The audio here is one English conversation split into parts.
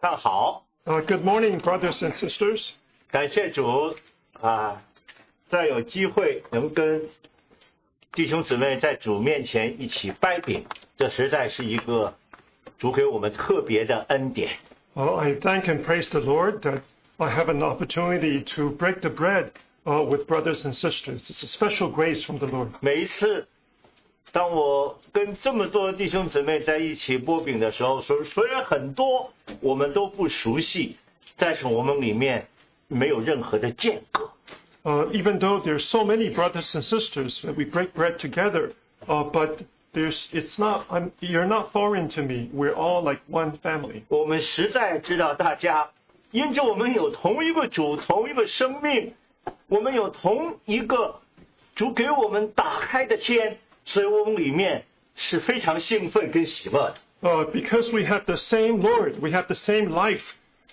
看好， Uh, good morning, brothers and sisters. 感谢主啊，再有机会能跟弟兄姊妹在主面前一起掰饼，这实在是一个主给我们特别的恩典。 Uh, I thank and praise the Lord that I have an opportunity to break the bread uh, with brothers and sisters. It's a special grace from the Lord. 每一次 当我跟这么多弟兄姊妹在一起剥饼的时候，虽虽然很多我们都不熟悉，但是我们里面没有任何的间隔。Uh, even though there's so many brothers and sisters that we break bread together, uh, but there's it's not I'm, you're not foreign to me. We're all like one family. 我们实在知道大家，因着我们有同一个主，同一个生命，我们有同一个主给我们打开的天，所以我们里面是非常兴奋跟喜乐的。 Uh, because we have the same Lord, we have the same life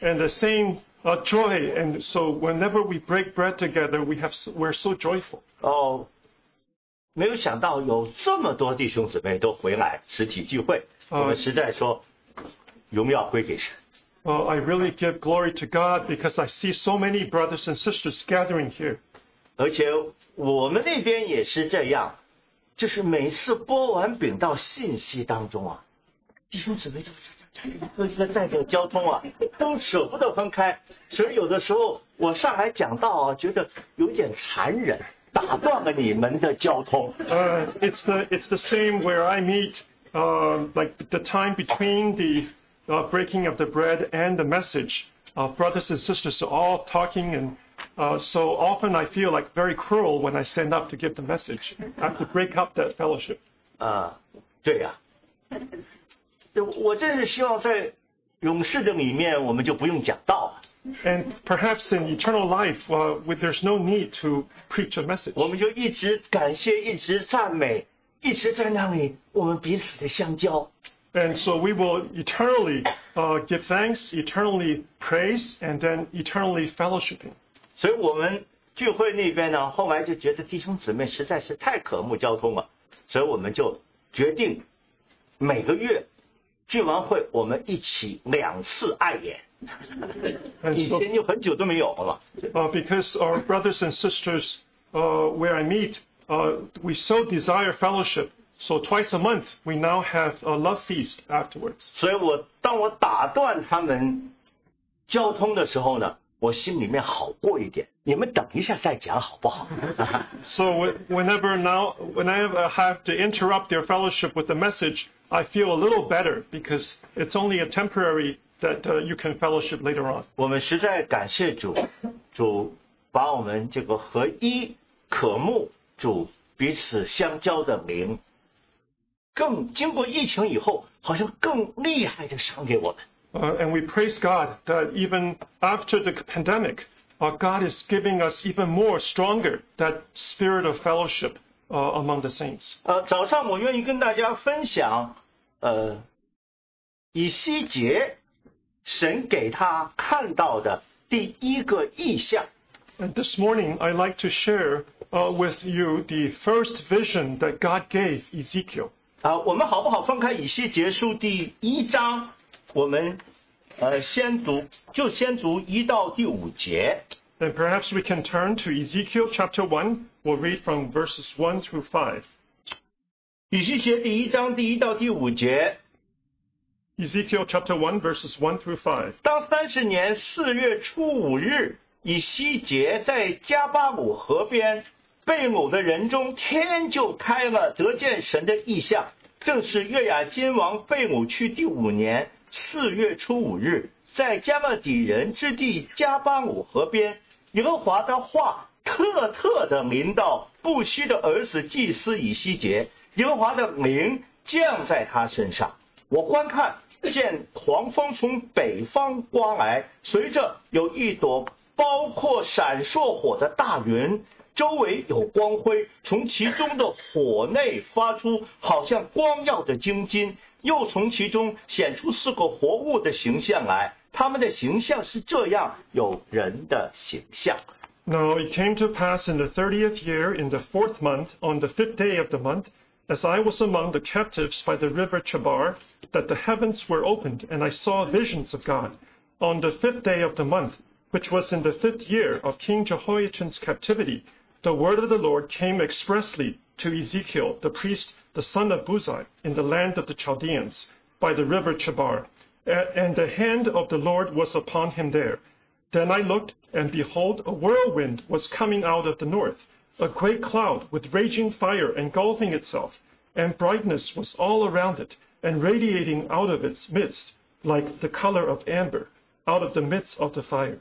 and the same uh, joy, and so whenever we break bread together, we have s- we're so joyful. 哦，没有想到有这么多弟兄姊妹都回来实体聚会，哦我们实在说荣耀归给神。 Uh, I really give glory to God because I see so many brothers and sisters gathering here. 而且我们那边也是这样， 就是每次播完饼到信息当中啊，弟兄姊妹就一个一个在这个交通啊，都舍不得分开。所以有的时候我上来讲道啊，觉得有点残忍，打断了你们的交通。 Uh, it's the it's the same where I meet, uh, like the time between the uh, breaking of the bread and the message. Uh, brothers and sisters are all talking, and uh, so often I feel like very cruel when I stand up to give the message. I have to break up that fellowship. 啊，对呀、我真是希望在勇士的里面，我们就不用讲道了， And perhaps in eternal life, uh, with, there's no need to preach a message. 我们就一直感谢，一直赞美，一直在那里我们彼此的相交。 And so we will eternally uh, give thanks, eternally praise, and then eternally fellowshipping. 所以我们聚会那边呢，后来就觉得弟兄姊妹实在是太渴慕交通了，所以我们就决定每个月聚完会，我们一起两次爱演。And 以前就很久都没有了。uh, because our brothers and sisters uh, where I meet, uh, we so desire fellowship. So twice a month, we now have a love feast afterwards. 所以我当我打断他们交通的时候呢，我心里面好过一点。你们等一下再讲好不好？So wh- whenever now, whenever I have to interrupt your fellowship with the message, I feel a little better because it's only a temporary that uh, you can fellowship later on. 我们实在感谢主，主把我们这个合一、渴慕主彼此相交的灵，更经过疫情以后，好像更厉害的赏给我们。Uh, and we praise God that even after the pandemic, uh, God is giving us even more stronger that spirit of fellowship uh, among the saints. 呃，早上我愿意跟大家分享，呃，以西结神给他看到的第一个意象。 And this morning, I'd like to share uh, with you the first vision that God gave Ezekiel. 啊，我们好不好分开以西结书第一章？ 我们呃先读，就先读一到第五节。And perhaps we can turn to Ezekiel chapter one. We'll read from verses one through five. 以西结第一章第一到第五节，Ezekiel chapter one verses one through five. 当三十年四月初五日，以西结在加巴鲁河边被掳的人中，天就开了，得见神的意象。正是月雅金王被掳去第五年四月初五日，在加勒底人之地加巴鲁河边，耶和华的话特特的临到布须的儿子祭司以西结，耶和华的灵降在他身上。我观看，见狂风从北方刮来，随着有一朵包括闪烁火的大云，周围有光辉，从其中的火内发出，好像光耀的金金，又从其中显出四个活物的形象来，他们的形象是这样，有人的形象。Now it came to pass in the thirtieth year, in the fourth month, on the fifth day of the month, as I was among the captives by the river Chebar, that the heavens were opened, and I saw visions of God. On the fifth day of the month, which was in the fifth year of King Jehoiachin's captivity, the word of the Lord came expressly to Ezekiel the priest the son of Buzi, in the land of the Chaldeans, by the river Chebar. And the hand of the Lord was upon him there. Then I looked, and behold, a whirlwind was coming out of the north, a great cloud with raging fire engulfing itself, and brightness was all around it, and radiating out of its midst, like the color of amber, out of the midst of the fire.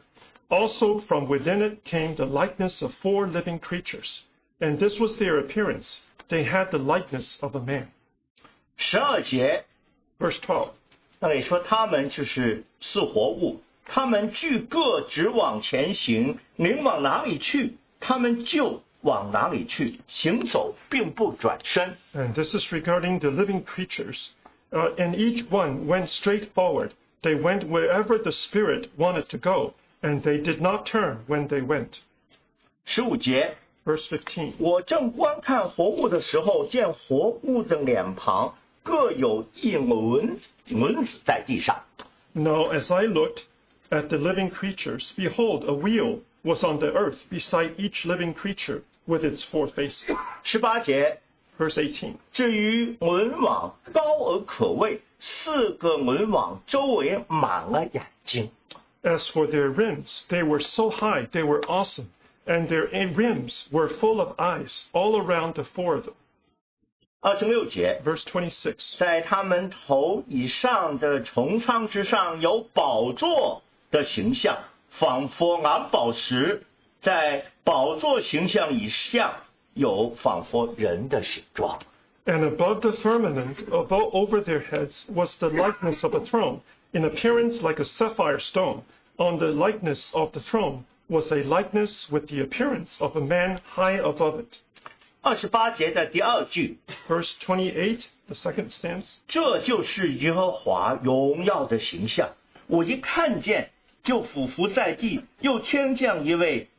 Also from within it came the likeness of four living creatures, and this was their appearance They had the likeness of a man. 十二节 Verse 12. 那里说他们就是是活物，他们俱各直往前行，您往哪里去，他们就往哪里去，行走并不转身。 And this is regarding the living creatures. Uh, and each one went straight forward. They went wherever the Spirit wanted to go, and they did not turn when they went. 十五节， Verse 15. 我正观看活物的时候，见活物的脸庞各有一轮轮子在地上。 Now, as I looked at the living creatures, behold, a wheel was on the earth beside each living creature with its four faces. 十八节， Verse 18. 至于轮网高而可畏，四个轮网周围满了眼睛。 As for their rims, they were so high, they were awesome, and their rims were full of eyes all around the four of them. 二十六节， Verse 26. 在他们头以上的穹苍之上有宝座的形象，仿佛蓝宝石；在宝座形象以下有仿佛人的形状。 And above the firmament, above, over their heads, was the likeness of a throne, in appearance like a sapphire stone. On the likeness of the throne was a likeness with the appearance of a man high above it. 二十八节的第二句， Verse 28, the second stanza. 这就是耶和华荣耀的形象。我一看见，就俯伏在地，又听见一位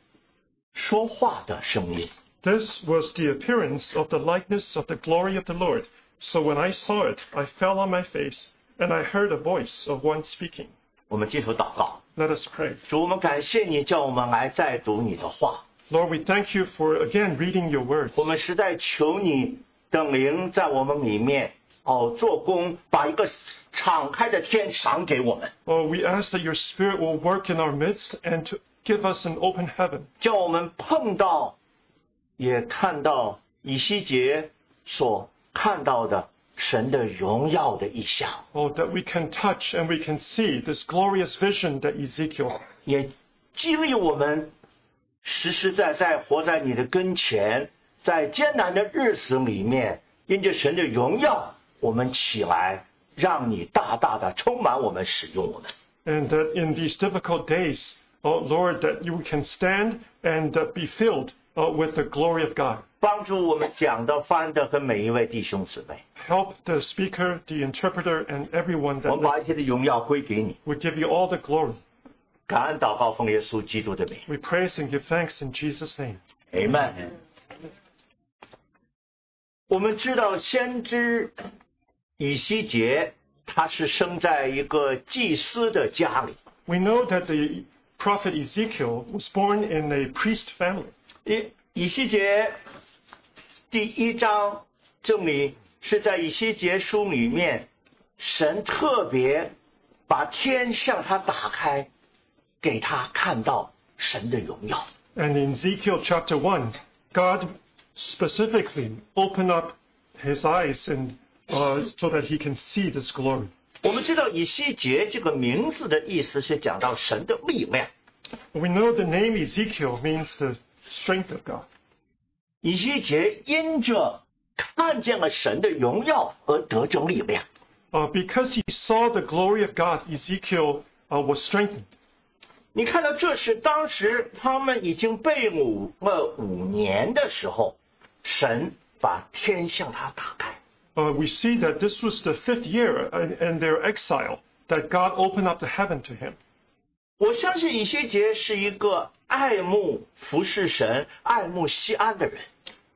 说话的声音。 This was the appearance of the likeness of the glory of the Lord. So when I saw it, I fell on my face, and I heard a voice of one speaking. 我们低头祷告， Let us pray. 主，我们感谢你，叫我们来再读你的话。 Lord, we thank you for again reading your words. 我们实在求你的灵在我们里面哦做工，把一个敞开的天赏给我们， Oh, we ask that your Spirit will work in our midst and to give us an open heaven, 叫我们碰到，也看到以西结所看到的 神的荣耀的意象， oh, that we can touch and we can see this glorious vision that Ezekiel had. 也激励我们实实在在活在你的跟前，在艰难的日子里面，因着神的荣耀，我们起来，让你大大的充满我们，使用我们。 And that in these difficult days, oh Lord, that you can stand and uh, be filled uh, with the glory of God. 帮助我们讲的、翻的和每一位弟兄姊妹， Help the speaker, the interpreter, and everyone 我 that 们把 listens. 一切的荣耀归给你。 We give you all the glory. 感恩祷告，奉耶稣基督的名 We praise and give thanks in Jesus' name. ，Amen。我们知道先知以西结，他是生在一个祭司的家里。 We know that the prophet Ezekiel was born in a priest family. 以以西结第一章证明是在以西结书里面，神特别把天向他打开，给他看到神的荣耀。And in Ezekiel chapter one, God specifically opened up his eyes and uh, so that he can see this glory. 我们知道以西结这个名字的意思是讲到神的力量。We know the name Ezekiel means the strength of God. 以西结因着看见了神的荣耀而得着力量。 Uh, because he saw the glory of God, Ezekiel uh, was strengthened. 你看到这是当时他们已经被掳了五年的时候，神把天向他打开。 Uh, we see that this was the fifth year in, in their exile that God opened up the heaven to him. 我相信以西结是一个爱慕服侍神、爱慕锡安的人。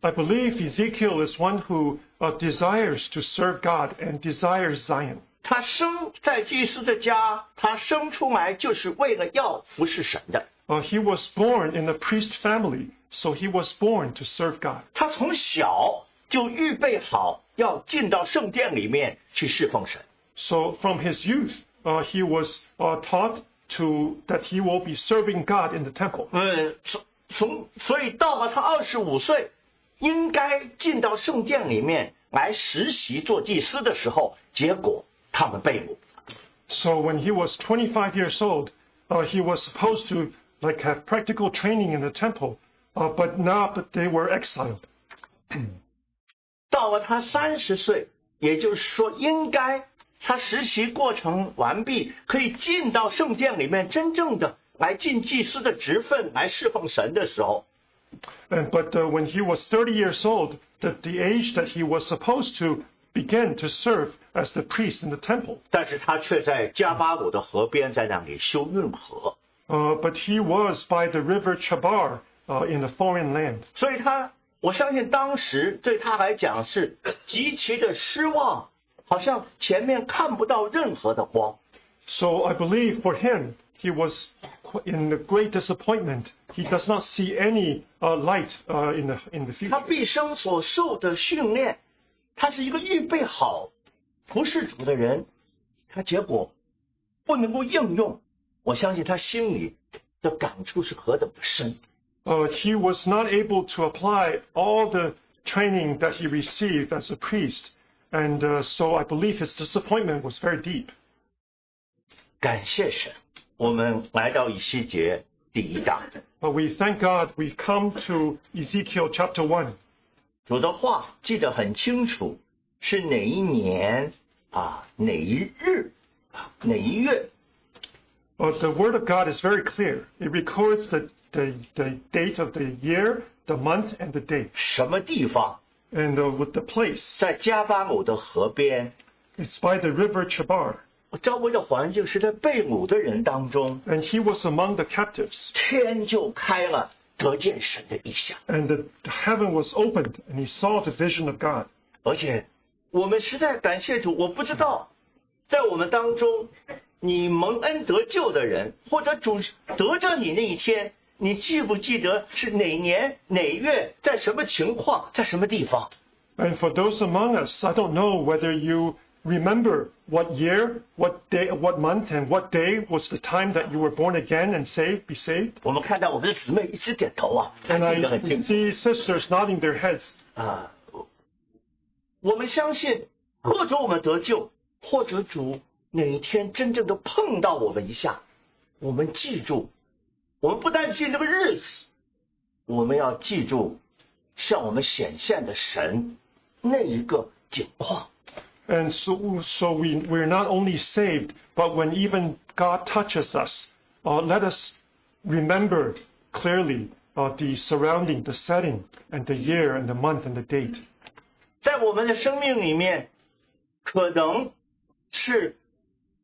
I believe Ezekiel is one who uh, desires to serve God and desires Zion. 他生在祭司的家，他生出来就是为了要服侍神的。Uh, he was born in a priest family, so he was born to serve God. 他从小就预备好要进到圣殿里面去侍奉神。So from his youth, uh, he was uh, taught to that he will be serving God in the temple. 嗯，从从所以到了他二十五岁，应该进到圣殿里面来实习做祭司的时候，结果他们被掳。 So when he was 25 years old, uh, he was supposed to like have practical training in the temple, uh, but now but they were exiled. 到了他三十岁，也就是说，应该 他实习过程完毕，可以进到圣殿里面，真正的来尽祭司的职分，来侍奉神的时候，And but uh, when he was thirty years old, that the age that he was supposed to begin to serve as the priest in the temple, 但是他却在加巴鲁的河边，在那里修运河，uh, but he was by the river Chabar uh, in a foreign land. 所以他，我相信当时对他来讲是极其的失望，好像前面看不到任何的光。 So I believe for him, he was qu- in a great disappointment. He does not see any uh, light uh, in the in the 他 future. 毕生所受的训练，他是一个预备好服侍主的人，他结果不能够应用，我相信他心里的感触是何等的深。 Uh, he was not able to apply all the training that he received as a priest, and uh, so I believe his disappointment was very deep. 感谢神，我们来到以西结第一章， But we thank God we come to Ezekiel chapter 1. 主的话记得很清楚，是哪一年啊，哪一日啊，哪一月 But the word of God is very clear. It records the, the, the date of the year, the month, and the day, 什么地方， and uh, with the place. 在加巴姆的河边。It's by the river Chebar. 教会的环境是在被掳的人当中。And he was among the captives. 天就开了，得见神的意象。And the heaven was opened, and he saw the vision of God. 而且，我们实在感谢主。我不知道，在我们当中，你蒙恩得救的人，或者主得着你那一天。你记不记得是哪年哪月，在什么情况，在什么地方？And for those among us, I don't know whether you remember what year, what day, what month, and what day was the time that you were born again and saved, be saved. 我们看到我们的姊妹一直点头啊，她 And I see sisters nodding their heads. 啊。我们相信，或者我们得救，或者主哪一天真正的碰到我们一下，我们记住，我们不但记这个日子，我们要记住向我们显现的神那一个景况。 And so, so we, we're not only saved, but when even God touches us, uh, let us remember clearly uh, the surrounding, the setting, and the year, and the month, and the date. 在我们的生命里面，可能是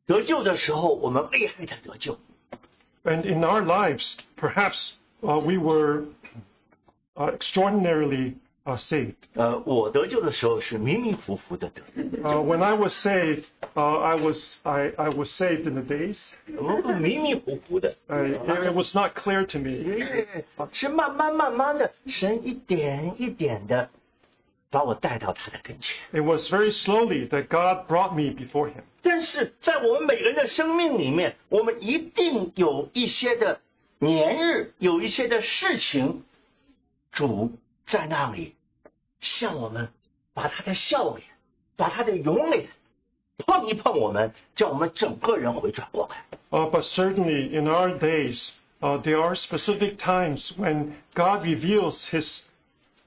得救的时候，我们厉害的得救； And in our lives, perhaps uh, we were uh, extraordinarily uh, saved. 呃，我得救的时候是迷迷糊糊的得， Uh, when I was saved, uh, I was I, I was saved in the days. 我们迷迷糊糊的。 I, it, it was not clear to me. 是慢慢慢慢的，神一点一点的 把我带到他的跟前。 It was very slowly that God brought me before Him. 但是在我们每个人的生命里面，我们一定有一些的年日，有一些的事情，主在那里向我们把他的笑脸，把他的容脸碰一碰我们，叫我们整个人回转过来。 Uh, but certainly in our days, uh, there are specific times when God reveals His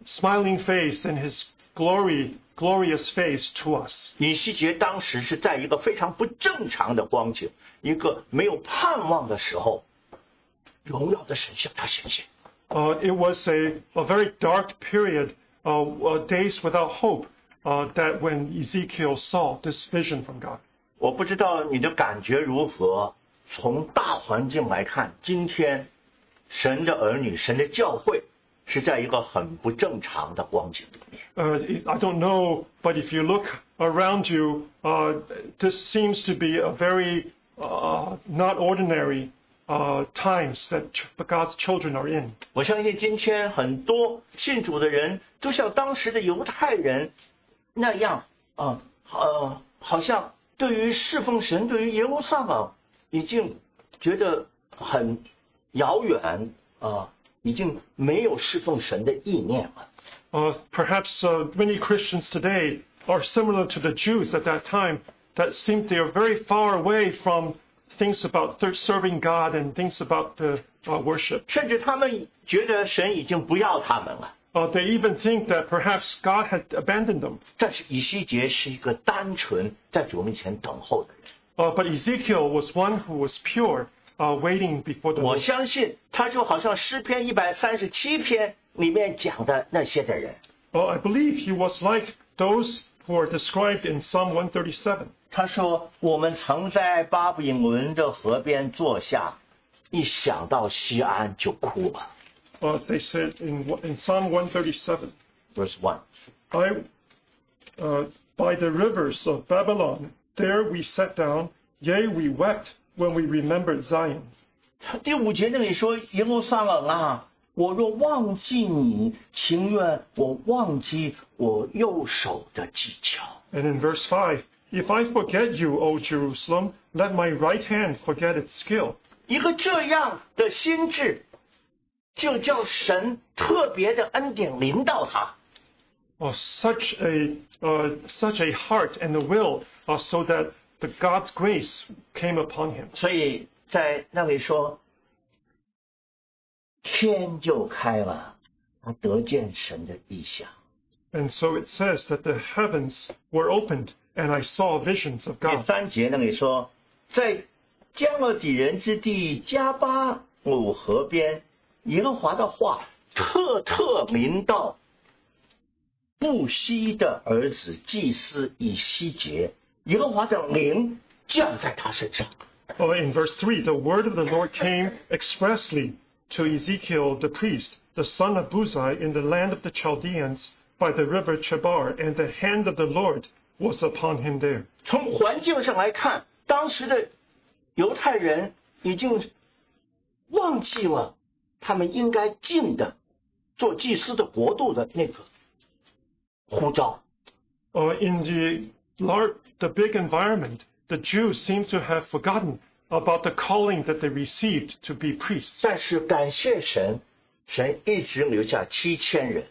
smiling face and his glory glorious face to us。以西结当时是在一个非常不正常的光景，一个没有盼望的时候，荣耀的神向他显现。Uh, it was a, a very dark period, uh, uh, days without hope, uh, that when Ezekiel saw this vision from God. 我不知道你的感觉如何。从大环境来看，今天神的儿女、神的教会是在一个很不正常的光景里面。 Uh, it- I don't know, but if you look around you, uh, this seems to be a very uh, not ordinary uh, times that ch- God's children are in. 我相信今天很多信主的人都像当时的犹太人那样啊，呃，好像对于侍奉神、对于耶路撒冷已经觉得很遥远啊， 已经没有侍奉神的意念了。 Uh, perhaps uh, many Christians today are similar to the Jews at that time that seem they are very far away from things about th- serving God and things about the uh, worship. 甚至他们觉得神已经不要他们了。 Uh, they even think that perhaps God had abandoned them. 但是以西结是一个单纯在主面前等候的人， Uh, but Ezekiel was one who was pure, waiting before the. the。我相信他就好像诗篇一百三十七篇里面讲的那些的人。Well, I believe he was like those who are described in Psalm 137. 他说：“我们曾在巴比伦的河边坐下，一想到锡安就哭了。” Uh, they said in in Psalm 137, verse one. I, uh, by the rivers of Babylon, there we sat down. Yea, we wept when we remembered Zion. 他第五节那里说：“耶路撒冷啊，我若忘记你，情愿我忘记我右手的技巧。 And in verse 5, if I forget you, O Jerusalem, let my right hand forget its skill. ”一个这样的心智，就叫神特别的恩典临到他。 Oh, such a uh, such a heart and a will, uh, so that the God's grace came upon him. 所以在那里说，天就开了，他得见神的意象。And so it says that the heavens were opened, and I saw visions of God. 第三节那里说，在加勒底人之地加巴鲁河边，耶和华的话特特明到布西的儿子祭司以西结，耶和华的灵降在他身上。Well, in verse 3, the word of the Lord came expressly to Ezekiel the priest, the son of Buzi, in the land of the Chaldeans by the river Chebar, and the hand of the Lord was upon him there. 从环境上来看，当时的犹太人已经忘记了他们应该尽的做祭司的国度的那个呼召。Uh, in the the big environment, the Jews seem to have forgotten about the calling that they received to be priests. 但是感谢神，神一直留下七千人，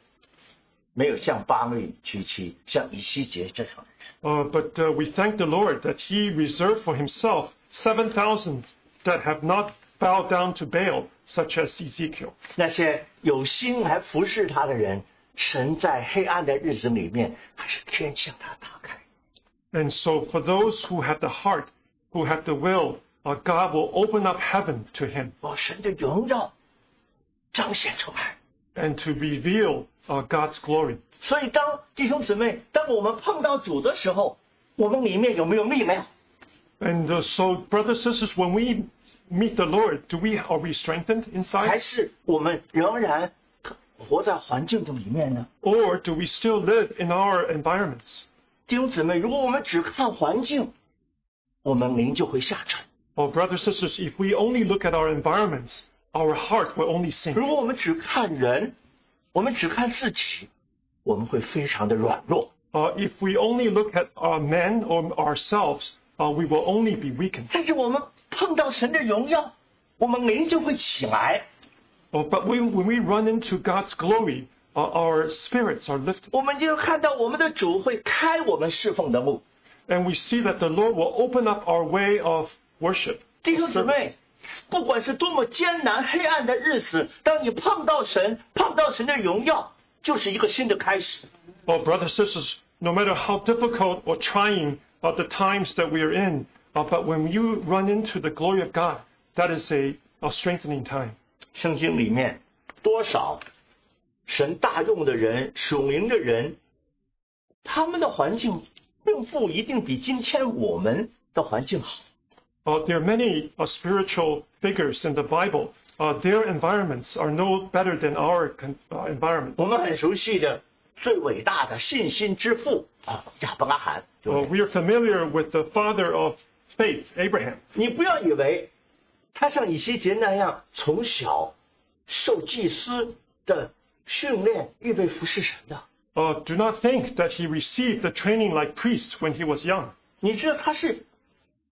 没有像巴利娶妻，像以西结这样的人。 Uh, but uh, we thank the Lord that He reserved for Himself 7,000 that have not bowed down to Baal, such as Ezekiel. 那些有心来服侍他的人，神在黑暗的日子里面，还是天向他打开。 And so, for those who have the heart, who have the will, uh, God will open up heaven to him 把神的荣耀彰显出来。 and to reveal uh, God's glory. 所以，当弟兄姊妹，当我们碰到主的时候，我们里面有没有力量？ And uh, so, brothers and sisters, when we meet the Lord, do we are we strengthened 还 inside, 是我们仍然活在环境的里面呢？ or do we still live in our environments? 弟兄姊妹，如果我们只看环境，我们灵就会下沉； Oh, brothers and sisters, if we only look at our environments, our heart will only sink. 如果我们只看人，我们只看自己，我们会非常的软弱。 Uh, if we only look at our men or ourselves, uh, we will only be weakened. 但是我们碰到神的荣耀，我们灵就会起来， Oh, but when, when we run into God's glory, uh, our spirits are lifted. 我们就看到我们的主会开我们侍奉的路。 And we see that the Lord will open up our way of worship. 弟兄姊妹，不管是多么艰难黑暗的日子，当你碰到神，碰到神的荣耀，就是一个新的开始。 Oh, brothers and sisters, no matter how difficult or trying uh, the times that we are in, uh, but when you run into the glory of God, that is a, a strengthening time. 圣经里面多少 神大用的人、属灵的人，他们的环境并不一定比今天我们的环境好。Uh, there are many uh, spiritual figures in the Bible uh, their environments are no better than our uh, environment. 我们很熟悉的最伟大的信心之父啊，亚伯拉罕，Uh, 对？we are familiar with the father of faith, Abraham. 你不要以为他像以西结那样从小受祭司的训练，预备服侍神的。 Uh, do not think that he received the training like priests when he was young. 你知道他是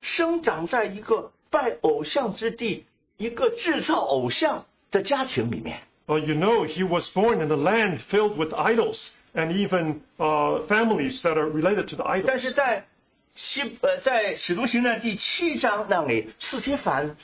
生长在一个拜偶像之地，一个制造偶像的家庭里面。 Uh, you know, he was born in a land filled with idols and even uh, families that are related to the 但 idols. 是在西呃，在使徒行传第七章那里，斯提凡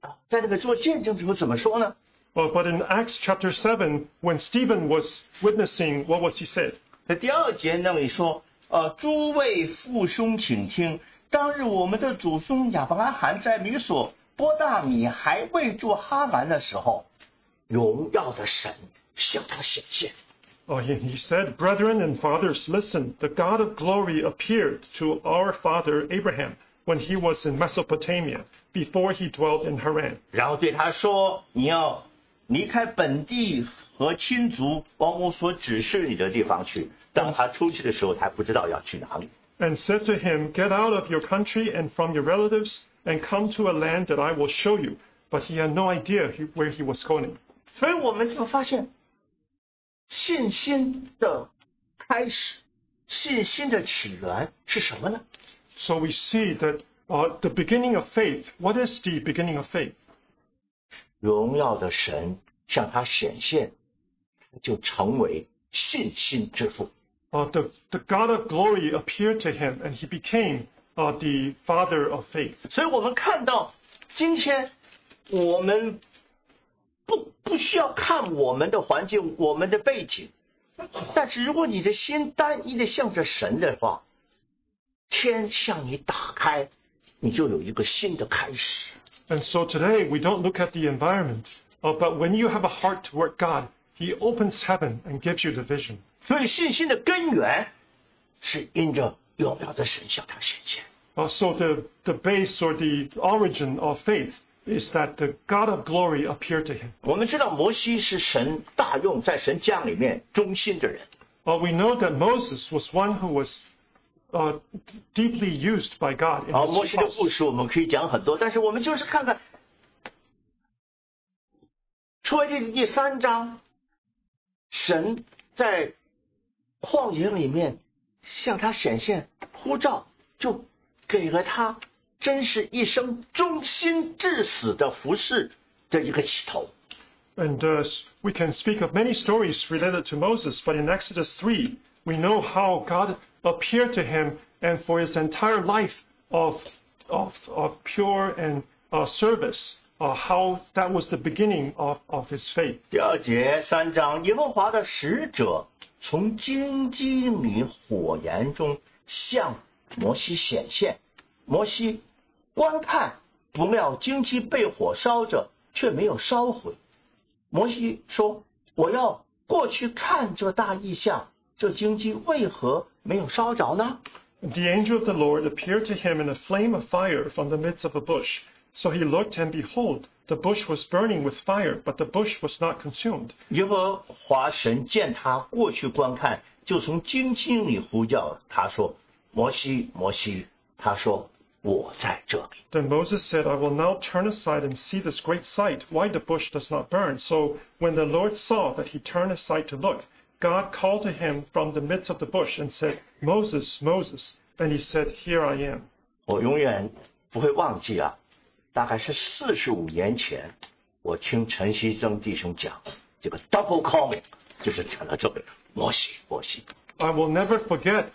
啊，在那个做见证之后怎么说呢？ Uh, but in Acts chapter 7, when Stephen was witnessing, what was he said? 在第二节那里说，呃，诸位父兄请听，当日我们的祖宗亚伯拉罕在米所波大米还未住哈兰的时候，荣耀的神向他显现。 Uh, he, he said, Brethren and fathers, listen, the God of glory appeared to our father Abraham when he was in Mesopotamia, before he dwelt in Haran. 然后对他说：“你要 离开本地和亲族，往我所指示你的地方去。”当他出去的时候，他还不知道要去哪里。 and said to him, Get out of your country and from your relatives, and come to a land that I will show you. But he had no idea he, where he was going. 所以我们就发现，信心的开始，信心的起源是什么呢？ So we see that uh, the beginning of faith, what is the beginning of faith? 荣耀的神向他显现，就成为信心之父。Uh, the, the God of glory appeared to him, and he became uh, the father of faith. 所以我们看到，今天我们不不需要看我们的环境、我们的背景，但是如果你的心单一的向着神的话，天向你打开，你就有一个新的开始。And so today we don't look at the environment, uh, but when you have a heart toward God, he opens heaven and gives you the vision. 所以信心的根源是因着荣耀的神向他显现。 Uh, so the, the base or the origin of faith is that the God of glory appeared to him. 我们知道摩西是神大用在神家里面忠心的人， Uh, we know that Moses was one who was uh, deeply used by God in 好，摩 his 西的 house. 故事我们可以讲很多，但是我们就是看看出埃及记第三章，神在旷野里面向他显现呼召，就给了他真是一生忠心至死的服侍的一个起头。 And uh, we can speak of many stories related to Moses, but in Exodus 3, we know how God appeared to him and for his entire life of, of, of pure and uh, service, uh, how that was the beginning of, of his faith. 第二节三章，耶和华的使者从荆棘米火焰中向摩西显现，摩西观看，不料荆棘被火烧着，却没有烧毁。摩西说：“我要过去看这大异象，这荆棘为何 没有烧着呢？” The angel of the Lord appeared to him in a flame of fire from the midst of a bush. So he looked, and behold, the bush was burning with fire, but the bush was not consumed. 耶和华神见他过去观看，就从荆棘里呼叫他说：“摩西，摩西。”他说：“我在这里。 Then Moses said, I will now turn aside and see this great sight, why the bush does not burn. So when the Lord saw that he turned aside to look, God called to him from the midst of the bush and said, Moses, Moses. And he said, Here I am. ”我永远不会忘记啊，大概是四十五年前，我听陈锡增弟兄讲这个 double calling，就是讲到这个摩西，摩西。 I will never forget,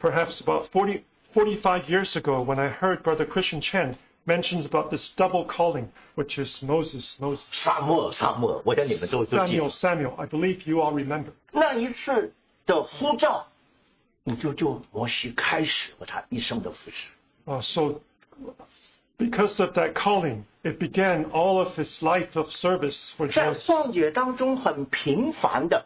perhaps about 40, 45 years ago, when I heard Brother Christian Chen mentions about this double calling, which is Moses, Moses. 沙漠，沙漠，我想你们都都记 Samuel, 得 Samuel. I believe you all remember. 那一次的呼召，你就就摩西开始了他一生的服侍。 Uh, so, because of that calling, it began all of his life of service for 在 Moses. 旷野当中很频繁的，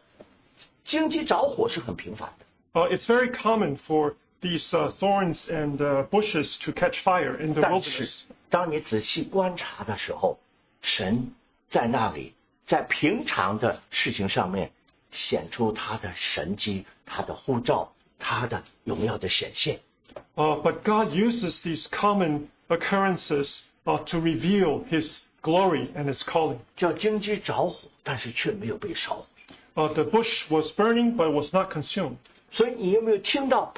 荆棘着火是很频繁的。 Uh, it's very common for these uh, thorns and uh, bushes to catch fire in the 但是 wilderness. 当你仔细观察的时候，神 在那里，在平常的事情上面显出他的神迹、他的呼召、他的荣耀的显现。 Uh, but God uses these common occurrences uh, to reveal His glory and His calling. 叫荆棘着火，但是却没有被烧毁。 Uh, the bush was burning, but it was not consumed. 所以你有没有听到，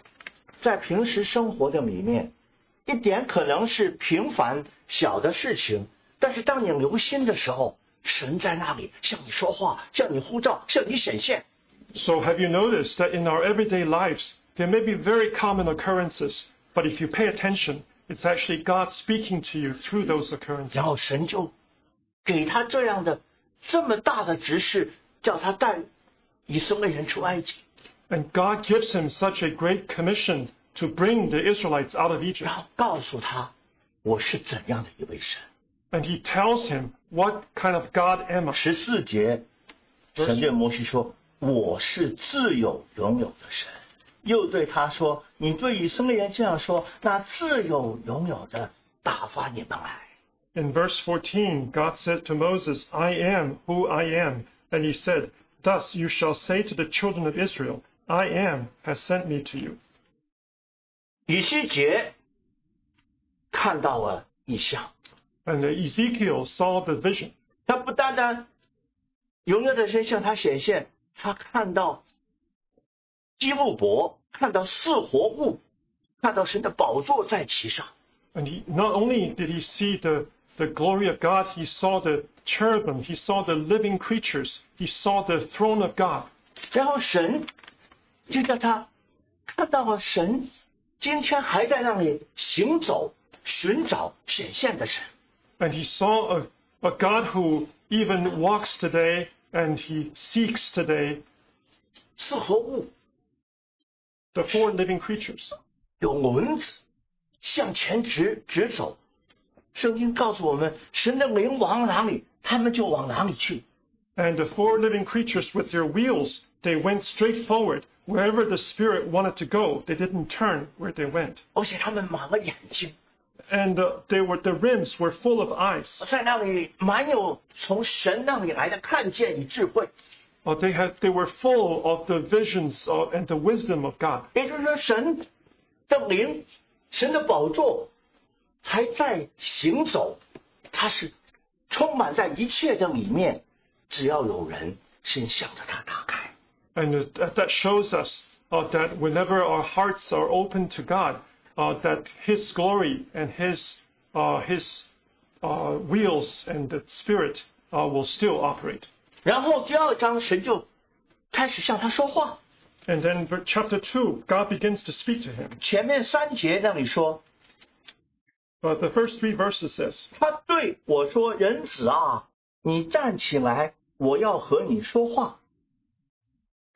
在平时生活的里面，一点可能是平凡小的事情，但是当你留心的时候，神在那里向你说话，向你呼召，向你显现。 So have you noticed that in our everyday lives, there may be very common occurrences, but if you pay attention, it's actually God speaking to you through those occurrences. 然后神就给他这样的这么大的指示，叫他带以色列人出埃及， And God gives him such a great commission to bring the Israelites out of Egypt. 然后告诉他我是怎样的一位神。 And he tells him, What kind of God am I? 十四节，神对摩西说：“我是自有拥有的神。”又对他说：“你对以色列人这样说，那自有拥有的打发你们来。 In verse 14, God says to Moses, I am who I am. And he said, Thus you shall say to the children of Israel, I am has sent me to you. ”以西结看到了异象， And Ezekiel saw the vision. 他不单单荣耀的神向他显现，他看到基路伯，看到四活物，看到神的宝座在其上。 And he, not only did he see the, the glory of God, he saw the cherubim, he saw the living creatures, he saw the throne of God. 然后神 就叫他看到了神今天还在那里行走、寻找显现的神。 And he saw a, a God who even walks today and he seeks today 四活物 the four living creatures. 有轮子向前直直走。圣经告诉我们，神的灵往哪里，他们就往哪里去。 And the four living creatures with their wheels, they went straight forward. Wherever the Spirit wanted to go, they didn't turn where they went. 而且他们满了眼睛， And uh, they were, the rims were full of eyes. 在那里满有从神那里来的看见与智慧。 Uh, they, had, they were full of the visions uh, and the wisdom of God. 也就是说，神的灵、神的宝座还在行走，它是充满在一切的里面。只要有人先向着它打开， And uh, that, that shows us uh, that whenever our hearts are open to God, uh, that His glory and His, uh, His uh, wheels and the Spirit uh, will still operate. 然后第二章神就开始向他说话。 And then ver- chapter 2, God begins to speak to him. 前面三节那里说， But the first three verses says, 他对我说：“人子啊，你站起来，我要和你说话。” ”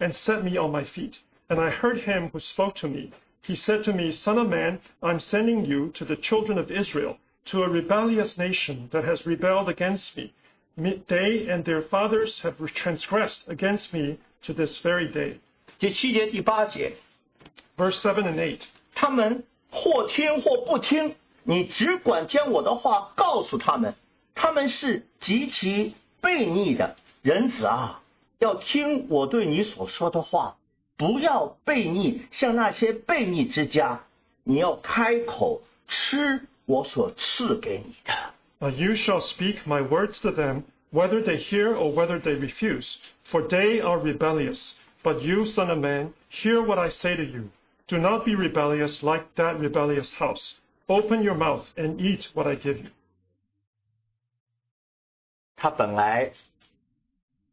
and set me on my feet. And I heard him who spoke to me. He said to me, Son of man, I'm sending you to the children of Israel, to a rebellious nation that has rebelled against me. Me- They and their fathers have transgressed against me to this very day. 第七节、第八节， Verse 7 and 8. 他们或听或不听，你只管将我的话告诉他们。他们是极其悖逆的人子啊！ 要听我对你所说的话，不要悖逆，像那些悖逆之家。你要开口吃我所赐给你的。 Uh, you shall speak my words to them, whether they hear or whether they refuse, for they are rebellious. But you, son of man, hear what I say to you. Do not be rebellious like that rebellious house. Open your mouth and eat what I give you. 他本来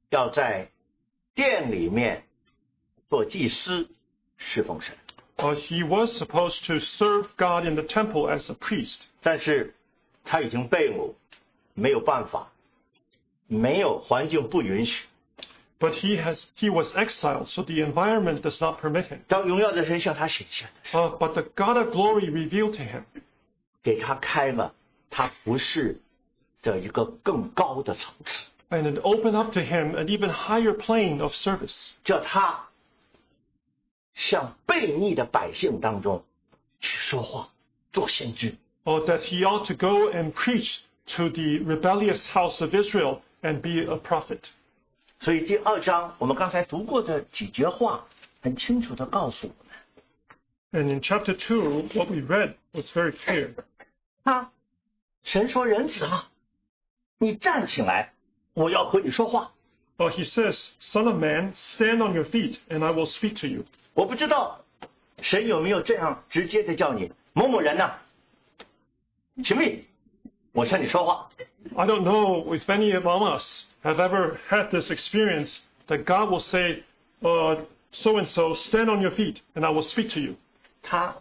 要在 殿里面做祭司，侍奉神。Uh, he was supposed to serve God in the temple as a priest, 但是他已经被掳，没有办法，没有环境不允许。But he has he was exiled, so the environment does not permit him. 当荣耀的神向他显现的时候，Uh, but the God of glory revealed to him, 给他开了他服侍的一个更高的层次，and it opened up to him an even higher plane of service. 叫他向悖逆的百姓当中去说话，做先知。 or that he ought to go and preach to the rebellious house of Israel and be a prophet. 所以第二章我们刚才读过的几节话，很清楚的告诉我们， And in chapter 2, what we read was very clear. 他神说：“人子啊，你站起来， ”我要和你说话。 Oh, he says, Son of man, stand on your feet, and I will speak to you. ”我不知道神有没有这样直接的叫你某某人呐、请立，我向你说话。 I don't know if any among us have ever had this experience that God will say, uh, so and so, stand on your feet, and I will speak to you. 他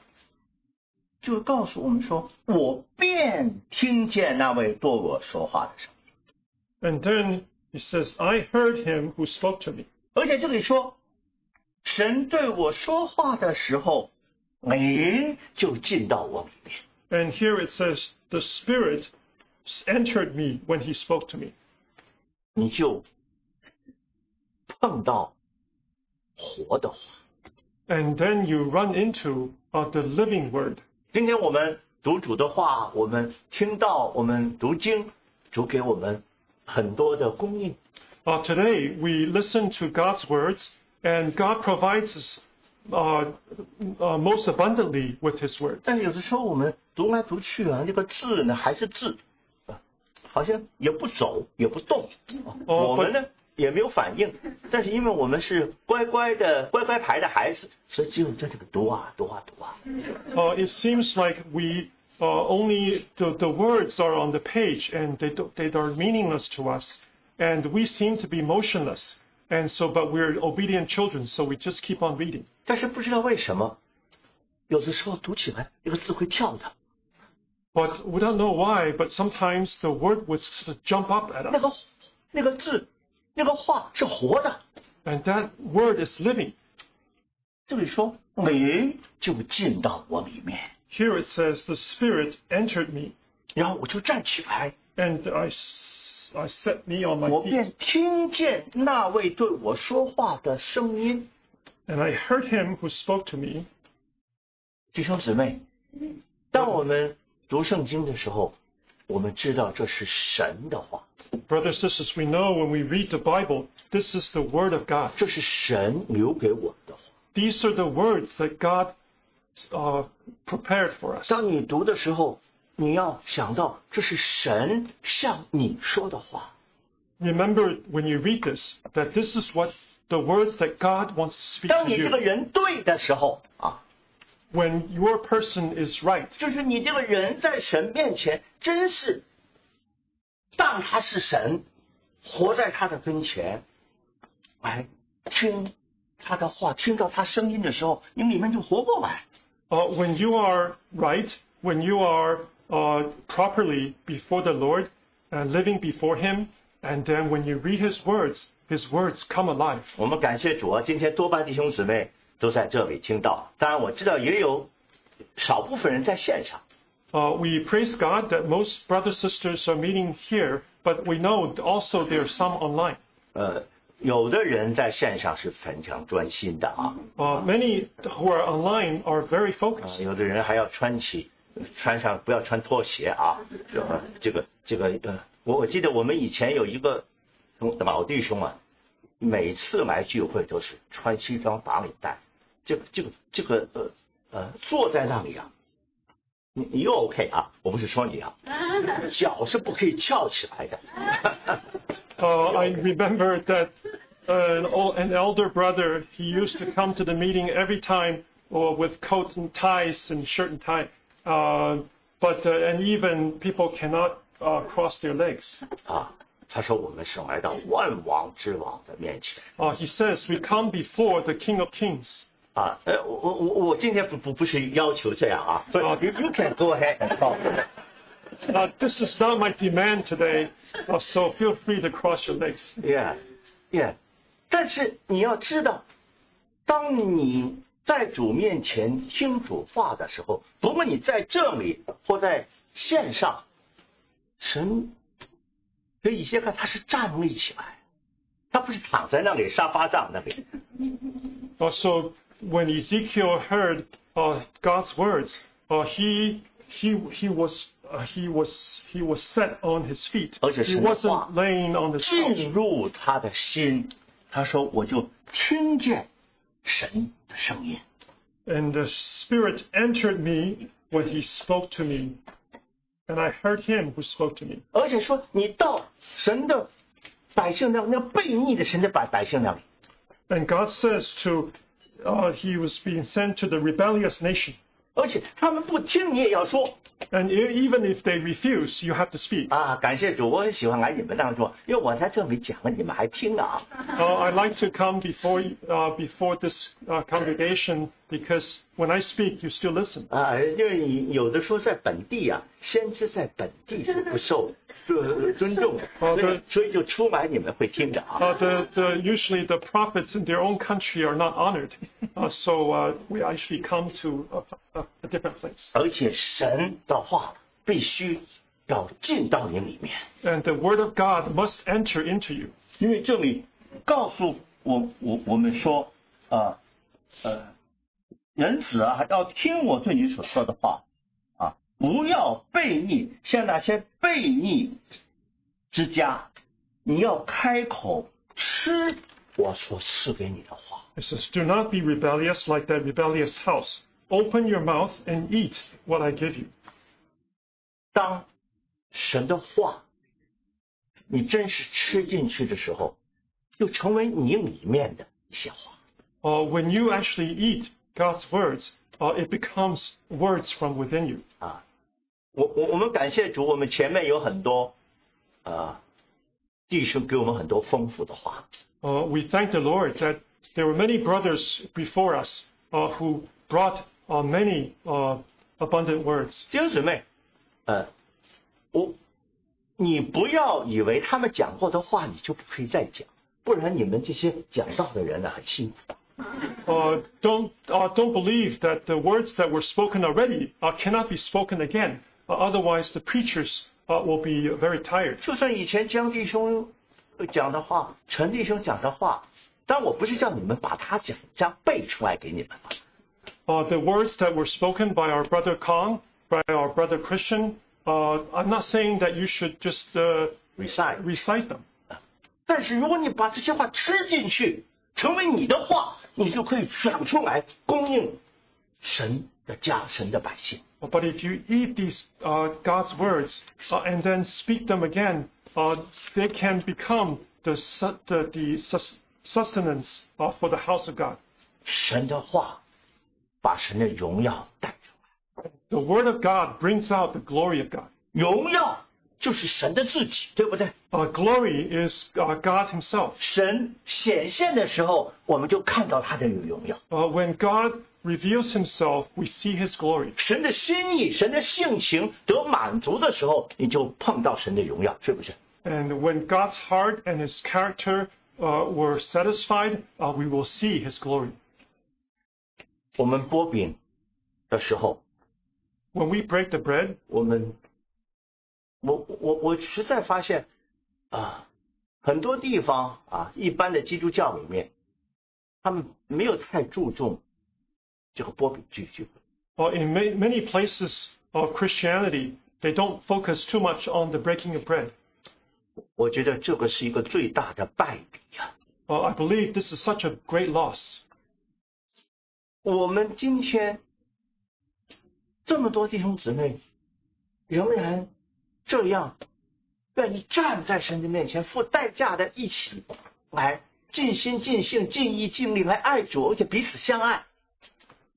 就告诉我们说：“我便听见那位对我说话的声音。 And then he says, I heard him who spoke to me. ”而且这里说，神对我说话的时候，灵就进到我里面。 And here it says, the Spirit entered me when he spoke to me. 你就碰到活的话。 And then you run into uh, the living word. 今天我们读主的话，我们听到，我们读经，主给我们 很多的供应。 Uh, today we listen to God's words, and God provides us uh, uh, most abundantly with His word. 但有的时候我们读来读去啊，这个字呢还是字，啊，好像也不走也不动，啊哦我们呢也没有反应。但是因为我们是乖乖的乖乖牌的孩子，所以只有在这个读啊读啊读啊。 Uh, it seems like we uh, only the, the words are on the page, and they do, they are meaningless to us, and we seem to be motionless. And so, but we're obedient children, so we just keep on reading. 但是不知道为什么，有的时候读起来这个字会跳的， But we don't know why, but sometimes the word would sort of jump up at 那个 us. 那个字那个话是活的。 And that word is living. 这里说灵就进到我里面， Here it says, the Spirit entered me, 然后我就站起来， and I, s- I set me on my 我 feet, 便听见那位对我说话的声音。 and I heard him who spoke to me. 弟兄姊妹，当我们读圣经的时候，我们知道这是神的话， Brothers, sisters, we know when we read the Bible, this is the Word of God. 这是神留给我们的话。 These are the words that God uh, prepared for us. 当你读的时候，你要想到这是神向你说的话。 Remember when you read this, that this is what the words that God wants to speak 当 to 你这个 you. 人对的时候啊， When your person is right, 就是你这个人在神面前真是当他是神，活在他的跟前，来听他的话，听到他声音的时候，你里面就活过来。 uh, when you are right, when you are uh, properly before the Lord and living before Him, and then when you read His words, His words come alive. 我们感谢主啊，今天多半弟兄姊妹都在这里听到，当然我知道也有少部分人在线上。 Uh, we praise God that most brothers sisters are meeting here, but we know also there are some online. 呃， 有的人在线上是非常专心的啊，Uh, many who are online are very 啊 focused. 有的人还要穿起，穿上不要穿拖鞋啊。这个这个这个呃，我我记得我们以前有一个老弟兄啊，每次来聚会都是穿西装打领带，这个这个这个呃呃坐在那里啊，你你又 OK 啊，我不是说你啊，脚是不可以翘起来的。Uh, I remember that uh, an, old, an elder brother, he used to come to the meeting every time uh, with coat and ties and shirt and tie. Uh, but, uh, and even people cannot uh, cross their legs. 啊，他说我们是来到万王之王的面前 Uh, he says, we come before the King of Kings. 啊，呃，我我我我今天不不不是要求这样啊，所以 you you can go ahead and talk。 Uh, this is not my demand today, uh, so feel free to cross your legs. Yeah, yeah。但是你要知道，当你在主面前听主话的时候，不论你在这里或在线上，神给以些看他是站立起来，他不是躺在那里沙发上那里。 Uh, so when Ezekiel heard uh, God's words, uh, he he he was uh, he was he was set on his feet. 而且 He 神的话 wasn't laying on his couch. 进入他的心，他说我就听见神的声音。 And the Spirit entered me when he spoke to me. And I heard him who spoke to me. 而且说你到神的百姓那那悖逆的神的百百姓那里， And God says to, uh, he was being sent to the rebellious nation. 而且他们不听你也要说 And e- even if they refuse, you have to speak. 啊！感谢主，我很喜欢来你们当中，因为我在这里讲了，你们还听啊！Uh, I like to come before uh, before this uh, congregation because when I speak, you still listen. 啊，因为你有的说在本地啊，先知在本地是不受呃尊重的，所以好的所以就出来你们会听着啊。 Uh, the, the, usually the prophets in their own country are not honored, uh, so uh, we actually come to a, a, a different place. 而且神的话必须要进到你里面， And the word of God must enter into you. 因为这里告诉我我我们说啊呃 人子啊要听我对你所说的话啊，不要悖逆，像那些悖逆之家，你要开口吃我所赐给你的话。It says, Do not be rebellious like that rebellious house. Open your mouth and eat what I give you. 当神的话你真是吃进去的时候，就成为你里面的一些话。Uh, when you actually eat God's words, uh, it becomes words from within you. 啊，我我我们感谢主，我们前面有很多呃弟兄给我们很多丰富的话， Uh, we thank the Lord that there were many brothers before us uh, who brought uh, many uh, abundant words. 弟兄姊妹，呃，我你不要以为他们讲过的话你就不可以再讲，不然你们这些讲道的人呢很辛苦。 Uh, don't uh, don't believe that the words that were spoken already uh, cannot be spoken again. Uh, otherwise, the preachers uh, will be very tired. 就算以前江弟兄讲的话，陈弟兄讲的话，但我不是叫你们把他讲这样背出来给你们。 Uh, the words that were spoken by our brother Kong, by our brother Christian, uh, I'm not saying that you should just uh, recite， recite them. 但是如果你把这些话吃进去， 成为你的话，你就可以讲出来，供应神的家、神的百姓。 But if you eat these uh, God's words uh, and then speak them again, uh, they can become the, su- the, the sus- sustenance uh, for the house of God. 神的话把神的荣耀带出来， The word of God brings out the glory of God. 荣耀 就是神的自己，对不对？ Uh, glory is uh, God Himself. 神显现的时候，我们就看到他的荣耀。 Uh, when God reveals Himself, we see His glory. 神的心意、神的性情得满足的时候，你就碰到神的荣耀，是不是？ And when God's heart and His character uh, were satisfied, uh, we will see His glory. 我们剥饼的时候， When we break the bread, 我们， 我我我实在发现啊，很多地方啊，一般的基督教里面，他们没有太注重这个波比聚聚会。uh, in many many places of Christianity, they don't focus too much on the breaking of bread. 我觉得这个是一个最大的败笔呀、Uh, I believe this is such a great loss. 我们今天这么多弟兄姊妹，仍然这样愿意站在神的面前，付代价的一起来尽心尽性尽意尽力来爱主，而且彼此相爱。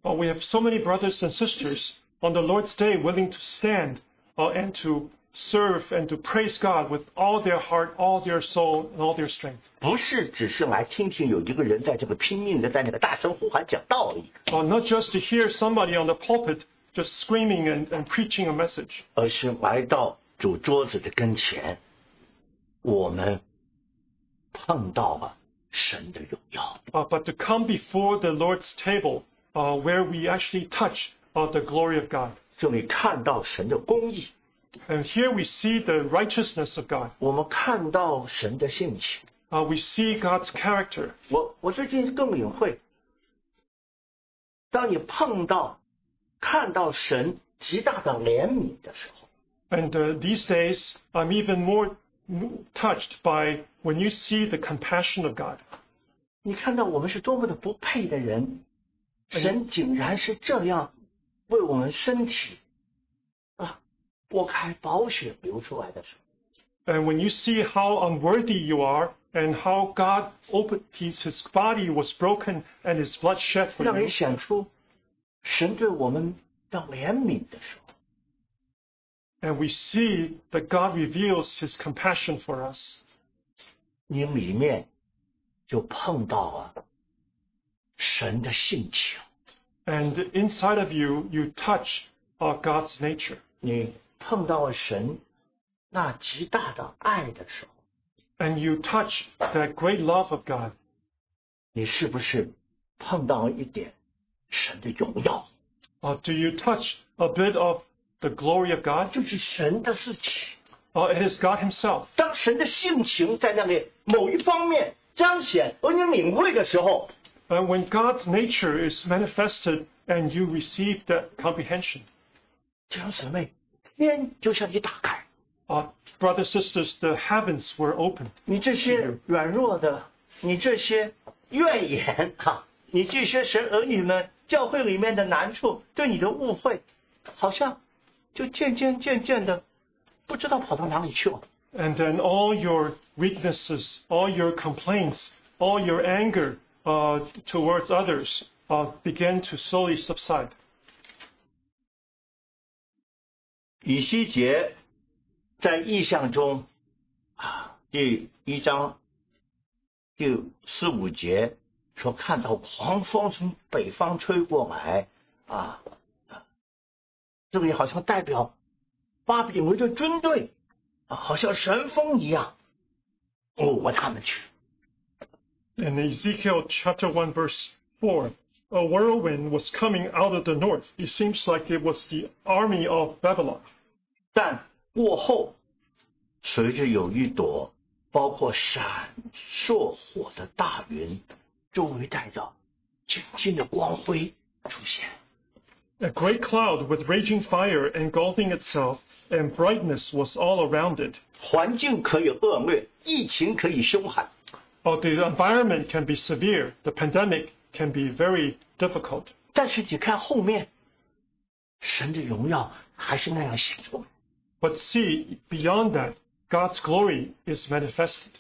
Uh, we have so many brothers and sisters on the Lord's day willing to stand uh, and to serve and to praise God with all their heart, all their soul, and all their strength. 不是只是来听听有一个人在这个拼命的在那个大声呼喊讲道而已。 Uh, not just to hear somebody on the pulpit just screaming and, and preaching a message, 而是来到 主桌子的跟前，我们碰到了神的荣耀。 uh, but to come before the Lord's table uh, where we actually touch uh, the glory of God. 这里看到神的公义， And here we see the righteousness of God. 我们看到神的性情。 Uh, we see God's character. 我我最近更领会，当你碰到、看到神极大的怜悯的时候， And uh, these days, I'm even more m- touched by when you see the compassion of God. 你看到我们是多么的不配的人，神竟然是这样为我们身体啊拨开宝血流出来的时候， And when you see how unworthy you are and how God opened, his, his body was broken and his blood shed for 让 you, 人显出神对我们的怜悯的时候， and we see that God reveals his compassion for us, 你里面就碰到了神的性情。 and inside of you, you touch uh, God's nature. 你碰到了神那极大的爱的时候， And you touch that great love of God. 你是不是碰到了一点神的荣耀？ Uh, do you touch a bit of the glory of God? 就是神的事情。 Uh, it is God himself. 当神的性情在那里某一方面彰显，而你领会的时候， Uh, when God's nature is manifested and you receive that comprehension, 弟兄姊妹，天就向你打开。 uh, brothers, sisters, the heavens were opened. 你这些软弱的，你这些怨言哈、你这些神儿女们教会里面的难处，对你的误会，好像 就渐渐渐渐的不知道跑到哪里去了。And then all your weaknesses, all your complaints, all your anger uh, towards others uh, began to slowly subside. 以西结在意象中啊，第一章第四五节说看到狂风从北方吹过来啊，啊 这里好像代表巴比伦的军队啊，好像神风一样掳过他们去。 In Ezekiel chapter 1, verse 4, a whirlwind was coming out of the north. It seems like it was the army of Babylon. 但过后，随着有一朵包括闪烁火的大云，周围带着金金的光辉出现。 A great cloud with raging fire engulfing itself, and brightness was all around it. 环境可以恶劣，疫情可以凶悍， Oh, the environment can be severe. The pandemic can be very difficult. 但是你看后面，神的荣耀还是那样显着。 But see, beyond that, God's glory is manifested.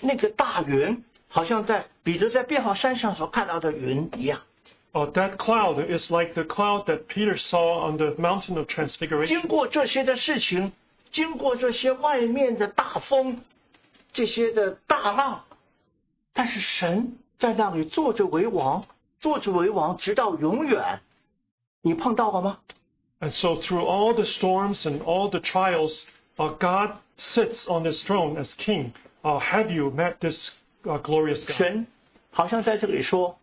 那个大云好像在彼得在变化山上所看到的云一样。 Oh, that cloud is like the cloud that Peter saw on the mountain of 经 transfiguration. 过这些的事情，经过这些外面的大风，这些的大浪，但是神在那里坐着为王，坐着为王，直到永远。你碰到了吗？ And so, through all the storms and all the trials, uh, God sits on his throne as king. Uh, have you met this uh, glorious God? 神好像在这里说：“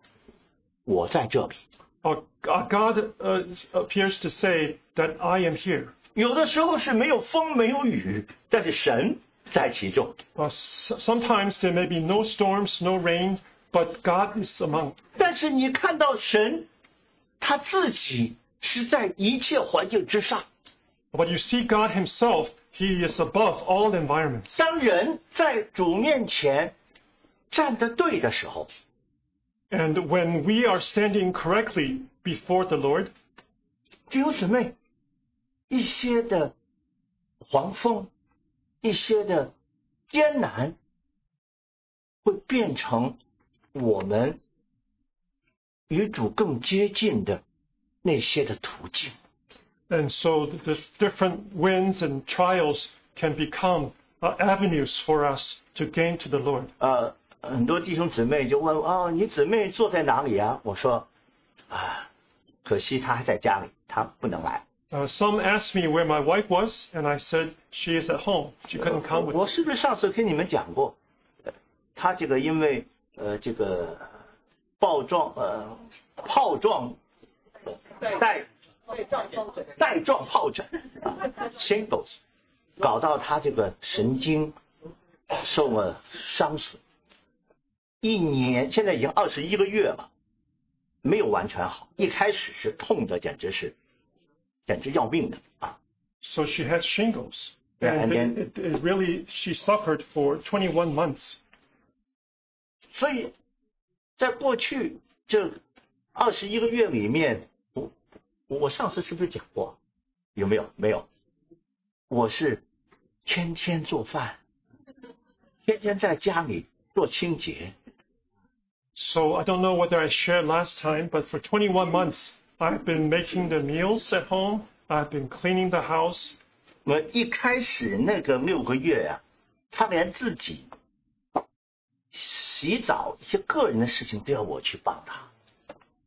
我在这里。 Uh, God uh, appears to say that I am here. ”有的时候是没有风没有雨，但是神在其中。 Uh, s- sometimes there may be no storms, no rain, but God is among. 但是你看到神，他自己是在一切环境之上。 But you see God Himself, He is above all environments. 当人在主面前站得对的时候， And when we are standing correctly before the Lord, 弟兄姊妹，一些的黄风，一些的艰难，会变成我们与主更接近的那些的途径。 and so the different winds and trials can become uh, avenues for us to gain to the Lord. 呃， 很多弟兄姊妹就问哦，你姊妹坐在哪里啊？我说啊，可惜她还在家里，她不能来。Uh, some asked me where my wife was, and I said she is at home. She couldn't come with 我是不是上次跟你们讲过？呃他这个因为呃这个爆撞呃炮撞呃带带状疱疹啊 shingles，搞到他这个神经受了伤损，一年现在已经二十一个月了，没有完全好。一开始是痛的，简直是简直要命的啊！So she had shingles. And it, really, she suffered for 21 months. 所以，在过去这二十一个月里面，我我上次是不是讲过？有没有？没有。我是天天做饭，天天在家里做清洁 I don't know whether I shared last time, but for 21 months, I've been making the meals at home. I've been cleaning the house. 我一开始那个六个月呀、他连自己洗澡一些个人的事情都要我去帮他。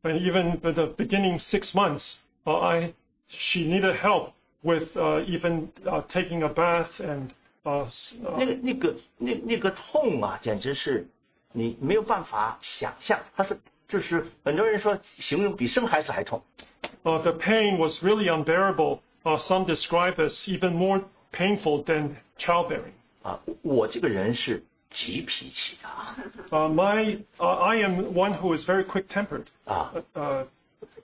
And even for the beginning six months, uh, I she needed help with uh, even uh, taking a bath and uh, s- 那 uh, 个那个那那个痛啊，简直是 你没有办法想象。他是就是很多人说形容比生孩子还痛。uh, the pain was really unbearable. Uh, some describe as even more painful than childbearing. 啊，我这个人是急脾气的啊 Uh, my uh, I am one who is very quick-tempered. 啊，Uh,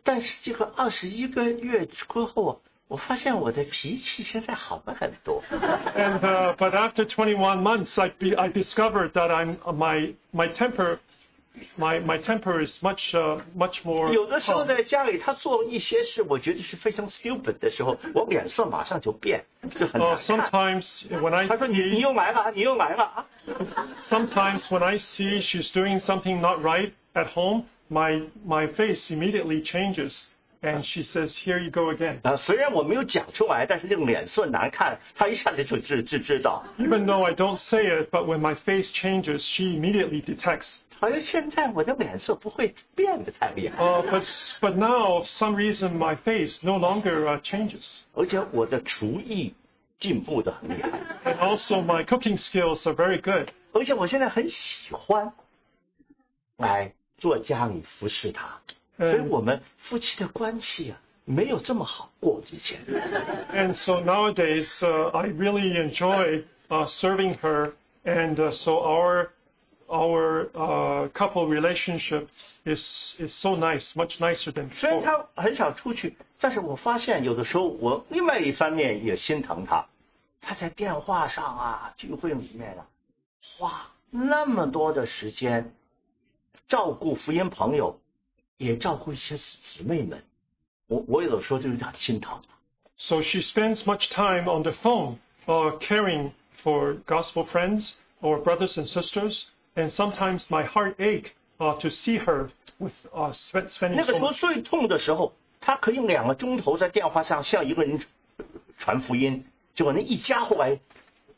但是这个二十一个月过后啊，我发现我的脾气现在好了很多。 And uh, but after 21 months, I be, I discovered that I'm uh, my my temper, my my temper is much uh, much more. 有的时候 calm. 在家里他做一些事，我觉得是非常 stupid 的时候，我脸色马上就变，就很 Uh, 难看。 sometimes when I 他说你你 see, 又来了，你又来了啊！ sometimes when I see she's doing something not right at home, my my face immediately changes, and she says, "Here you go again." 啊，虽然我没有讲出来，但是那种脸色难看，他一下子就知知知道。 Even though I don't say it, but when my face changes, she immediately detects. 好像现在我的脸色不会变得太厉害， Uh, but but now, for some reason, my face no longer uh, changes. 而且我的厨艺进步的很厉害， And also, my cooking skills are very good. 而且我现在很喜欢来做家里服侍他， 所以我们夫妻的关系啊没有这么好过之前。and so nowadays, uh, I really enjoy uh, serving her, and uh, so our our uh, couple relationship is is so nice, much nicer than 虽然.他很少出去，但是我发现有的时候我另外一方面也心疼他，他在电话上啊聚会里面啊花那么多的时间照顾福音朋友，也照顾一些姊妹们，我我有的时候就是很心疼。 So she spends much time on the phone, uh, caring for gospel friends or brothers and sisters, and sometimes my heart ache uh, to see her with uh, spend, spending 那个 so 时候 much. 最痛的时候，他可以两个钟头在电话上向一个人传福音，结果那一家后来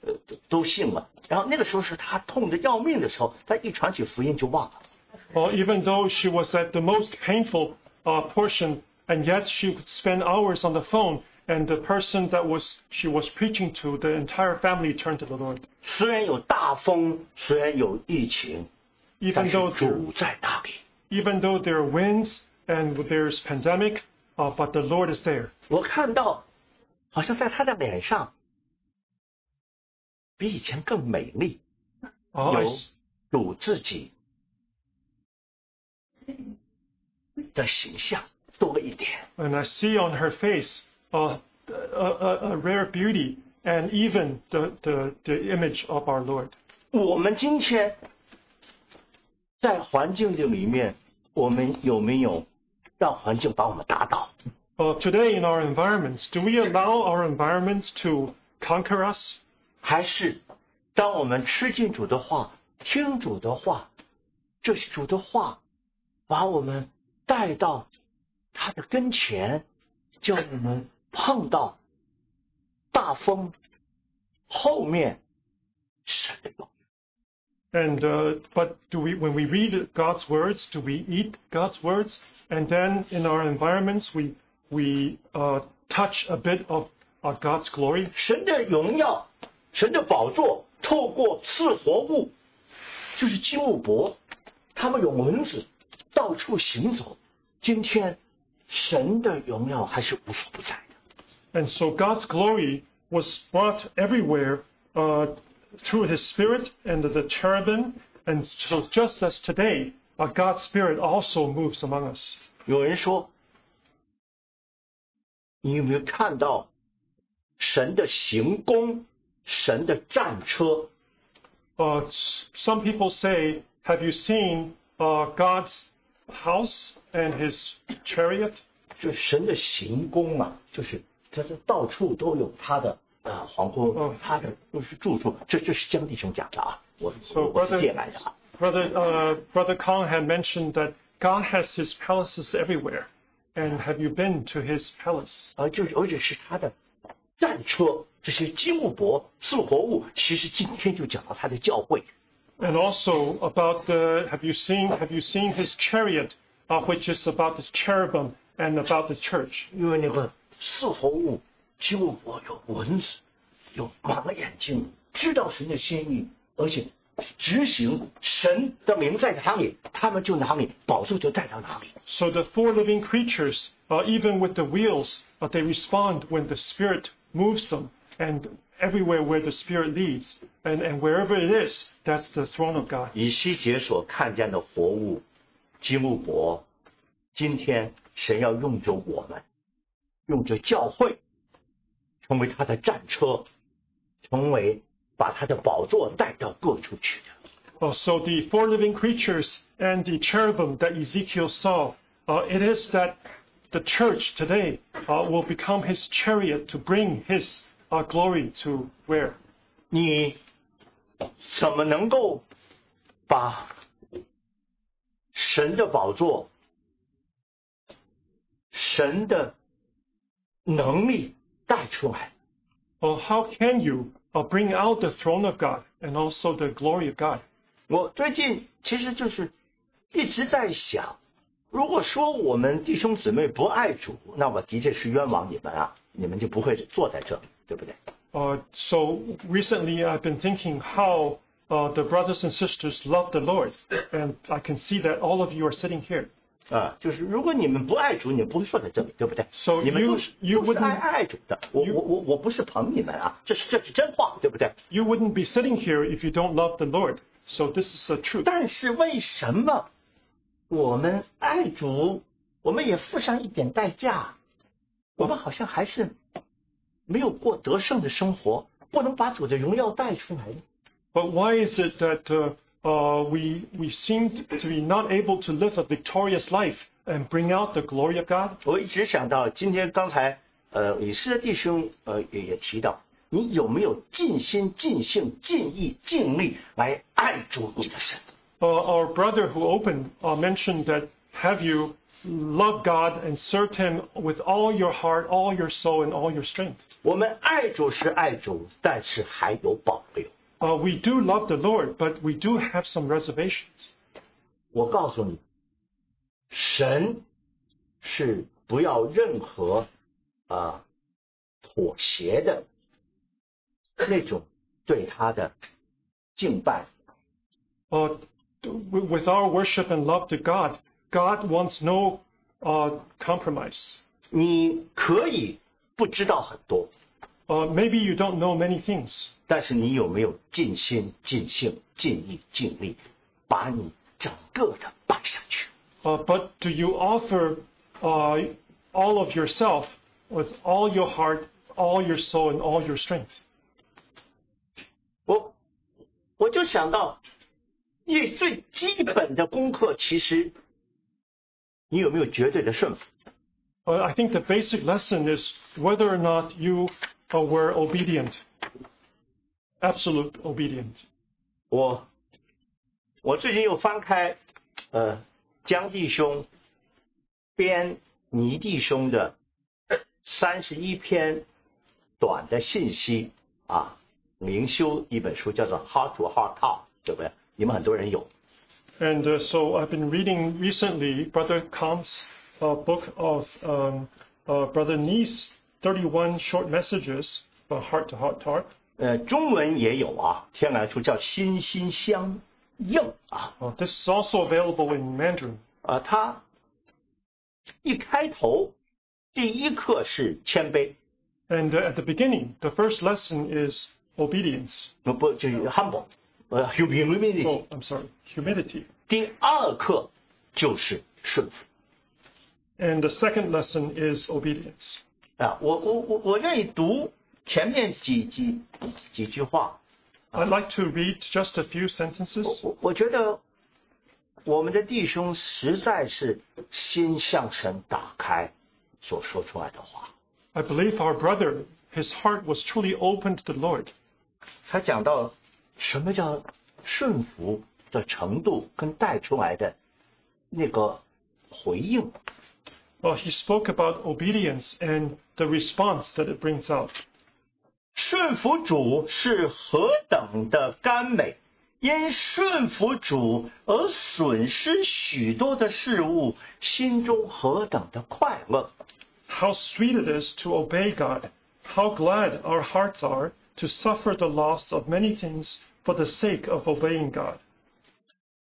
呃都都信了。然后那个时候是他痛得要命的时候，他一传起福音就忘了。 Well, even though she was at the most painful uh, portion, and yet she would spend hours on the phone, and the person that was she was preaching to, the entire family turned to the Lord. 虽然有大风，虽然有疫情，但 Even 是 though there, 主在那里。 even though there are winds and there's pandemic, uh, but the Lord is there. 我看到，好像在他的脸上，比以前更美丽， Uh, I 有 s- 主自己 的形象多一点。 and I see on her face uh, a, a, a rare beauty and even the, the, the image of our Lord. 我们今天在环境的里面，我们有没有让环境把我们打倒？ Uh, today in our environments, do we allow our environments to conquer us? 还是当我们吃进主的话，听主的话，这是主的话， 把我们带到他的跟前，叫我们碰到大风后面神的宝。And uh, but do we, when we read God's words, do we eat God's words? And then in our environments, we we uh, touch a bit of uh, God's glory. 神的荣耀，神的宝座，透过四活物，就是基路伯，他们有轮子，到处行走。今天，神的荣耀还是无所不在的。 And so God's glory was brought everywhere uh, through His Spirit and the cherubim. And so, just as today, uh, God's Spirit also moves among us. 有人说，你有没有看到神的行宫，神的战车？ Uh, s- some people say, Have you seen uh, God's house and his chariot，就神的行宫啊，就是他是到处都有他的啊皇宫，他的都是住处。这这是江弟兄讲的啊，我我是借来的啊。Brother, uh, Brother Kong had mentioned that God has His palaces everywhere, and have you been to His palace? 啊，就是而且是他的战车，这些基路伯、四活物，其实今天就讲到他的教会。And also about the, have you seen, have you seen His chariot, uh, which is about the cherubim and about the church? 因为那个四活物金木伯有蚊子，有盲眼睛，知道神的心意，而且执行神的名在哪里，他们就哪里，宝座就带到哪里。 So the four living creatures, uh, even with the wheels, uh, they respond when the Spirit moves them. And everywhere where the Spirit leads, and, and wherever it is, that's the throne of God. 以西结所看见的活物金木伯，今天神要用着我们，用着教会，成为他的战车，成为把他的宝座带到各处去的。 Uh, so the four living creatures and the cherubim that Ezekiel saw, uh, it is that the church today uh, will become his chariot to bring his uh, glory to where? 你怎么能够把神的宝座、神的能力带出来？Well, how can you uh, bring out the throne of God and also the glory of God? 我最近其实就是一直在想，如果说我们弟兄姊妹不爱主，那我的确是冤枉你们啊，你们就不会坐在这里，对不对？ Uh, so recently I've been thinking how uh, the brothers and sisters love the Lord, and I can see that all of you are sitting here. 啊，就是如果你们不爱主，你们不会坐在这里，对不对 So 你们 you- 都是 you 都是 wouldn't- 爱爱主的。我 you- 我我我不是捧你们啊，这是这是真话，对不对？ You wouldn't be sitting here if you don't love the Lord. So this is the truth. 但是为什么我们爱主，我们也付上一点代价，我们好像还是 没有过得胜的生活，不能把主的荣耀带出来呢？ But why is it that uh, uh, we we seem to be not able to live a victorious life and bring out the glory of God? 我一直想到今天刚才呃，李师的弟兄呃也也提到，你有没有尽心、尽性、尽意、尽力来爱主你的神？ Uh, our brother who opened uh, mentioned that have you loved God and served Him with all your heart, all your soul, and all your strength? 我们爱主是爱主，但是还有保留。 Uh, we do love the Lord, but we do have some reservations. 我告诉你，神是不要任何啊、妥协的那种对他的敬拜。 Uh, w- with our worship and love to God, God wants no uh, compromise. 你可以不知道很多， Uh, maybe you don't know many things, 但是你有没有尽心、尽性、尽意、尽力，把你整个的摆上去？ uh, but do you offer uh, all of yourself with all your heart, all your soul, and all your strength? 我我就想到，一最基本的功课，其实 你有没有绝对的顺服？Uh, I think the basic lesson is whether or not you uh, were obedient, absolute obedient. 我我最近又翻开呃江弟兄编倪弟兄的三十一篇短的信息啊，灵修一本书叫做《How to Heart Talk》，对不对？你们很多人有。And uh, so I've been reading recently Brother Kong's uh, book of um, uh, Brother Nee's, 31 Short Messages, uh, Heart to Heart Talk. Uh, this is also available in Mandarin. Uh, 啊，它一开头第一课是谦卑。And uh, at the beginning, the first lesson is obedience. 不，就是 humble。呃 humility。 Oh, I'm sorry, humility. 第二课就是顺服。 And the second lesson is obedience. 啊，我我我我愿意读前面几几几句话。 I'd like to read just a few sentences. 我我我觉得我们的弟兄实在是心向神打开所说出来的话。 I believe our brother, his heart was truly open to the Lord. 他讲到 什么叫顺服的程度跟带出来的那个回应。 Well, he spoke about obedience and the response that it brings out. 顺服主是何等的甘美，因顺服主而损失许多的事物，心中何等的快乐。 How sweet it is to obey God. How glad our hearts are to suffer the loss of many things for the sake of obeying God.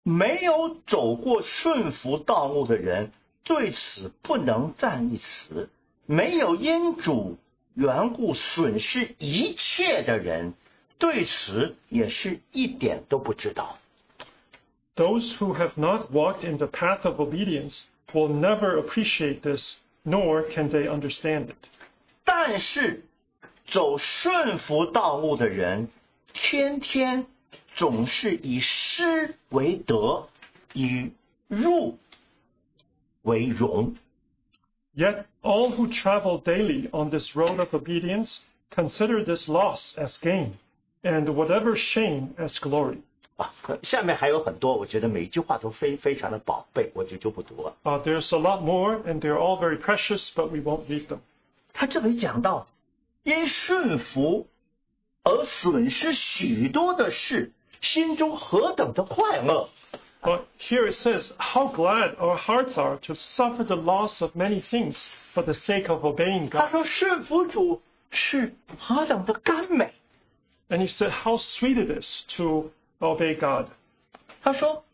没有走过顺服道路的人，对此不能赞一词；没有因主缘故损失一切的人，对此也是一点都不知道。 Those who have not walked in the path of obedience will never appreciate this, nor can they understand it. 但是 走顺服道路的人，天天总是以失为得，以入为荣。 Yet all who travel daily on this road of obedience consider this loss as gain, and whatever shame as glory. 啊，下面还有很多，我觉得每一句话都非非常的宝贝，我就就不读了。 Uh, there's a lot more, and they're all very precious, but we won't read them. 他这里讲到， 因顺服而损失许多的事，心中何等的快乐。 But here it says, How glad our hearts are to suffer the loss of many things for the sake of obeying 他 God. 说顺服主是何等的甘美。 And he said, How sweet it is to obey God. 他说，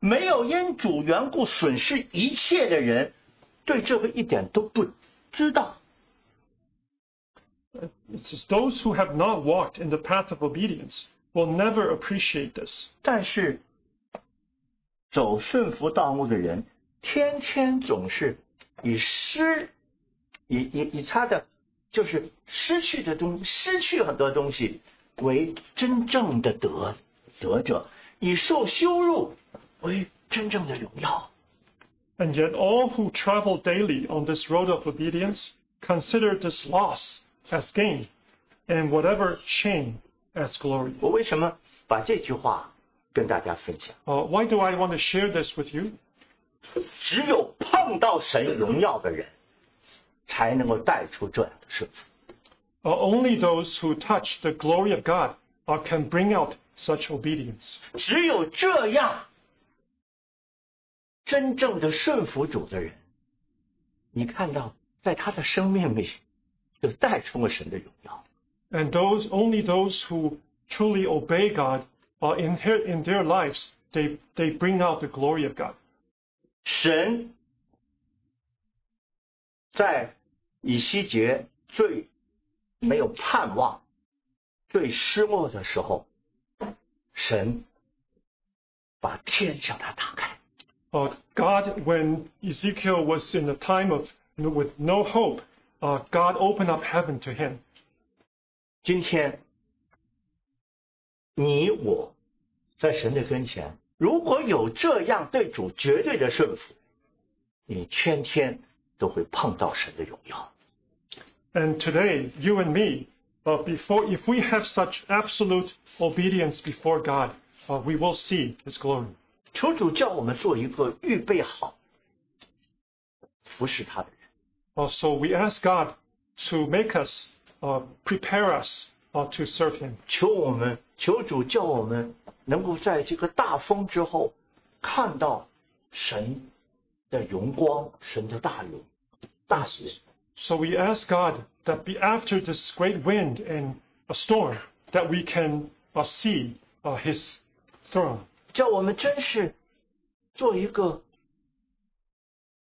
没有因主缘故损失一切的人，对这个一点都不知道。 It says, Those who have not walked in the path of obedience will never appreciate this. 但是，走顺服道路的人，天天总是以失，以以以他的就是失去的东失去很多东西为真正的得得者，以受羞辱为真正的荣耀。 And yet, all who travel daily on this road of obedience consider this loss as gain, and whatever shame as glory. 我为什么把这句话跟大家分享？ Uh, why do I want to share this with you? 只有碰到神荣耀的人，才能够带出这样的顺服。 Uh, only those who touch the glory of God uh, can bring out such obedience. 只有这样，真正的顺服主的人，你看到在他的生命里 就带出了神的荣耀。 And those only those who truly obey God uh, in, their, in their lives, they, they bring out the glory of God. 神在以西结最没有盼望、最失落的时候，神把天向他打开。 Uh, God, when Ezekiel was in a time of with no hope, uh, God opened up heaven to him. 今天，你我在神的跟前，如果有这样对主绝对的顺服，你天天都会碰到神的荣耀。 And today, you and me, uh, before, if we have such absolute obedience before God, uh, we will see His glory. 求主叫我们做一个预备好服侍他的人。 Uh, so we ask God to make us, uh, prepare us uh, to serve Him. 求我们，求主叫我们能够在这个大风之后， 看到神的荣光，神的大荣大喜。 So we ask God that be after this great wind and a storm, that we can uh, see uh, His throne. 叫我们真是做一个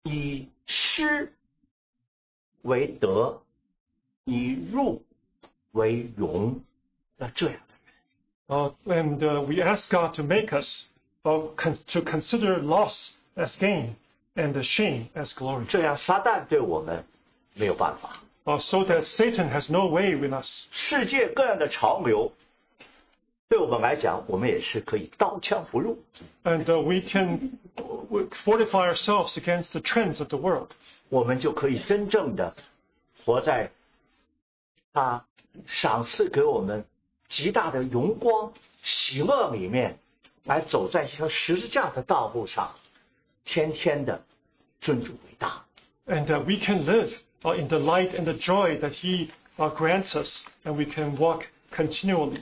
以失 为德，以入为荣的这样的人。 Uh, and uh, we ask God to make us uh, con- to consider loss as gain and the shame as glory, 这样撒旦对我们没有办法。 uh, so that Satan has no way with us. 世界各样的潮流， 对我们来讲，我们也是可以刀枪不入。 And uh, we can uh, fortify ourselves against the trends of the world. 我们就可以真正的活在他赏赐给我们极大的荣光、喜乐里面，来走在这条十字架的道路上，天天的尊主为大。 And uh, we can live uh, in the light and the joy that He uh, grants us, and we can walk continually.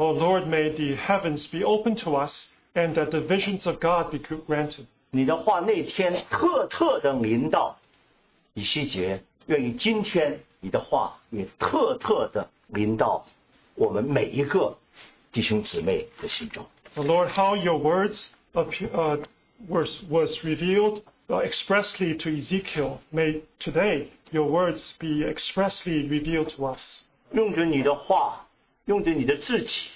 Oh Lord, may the heavens be open to us and that the visions of God be granted. 你的话那天特特的临到以西结，愿意今天你的话也特特的临到我们每一个弟兄姊妹的心中。 Oh Lord, how your words appear, uh, was, was revealed uh, expressly to Ezekiel. May today your words be expressly revealed to us. 用着你的话， 用着你的自己，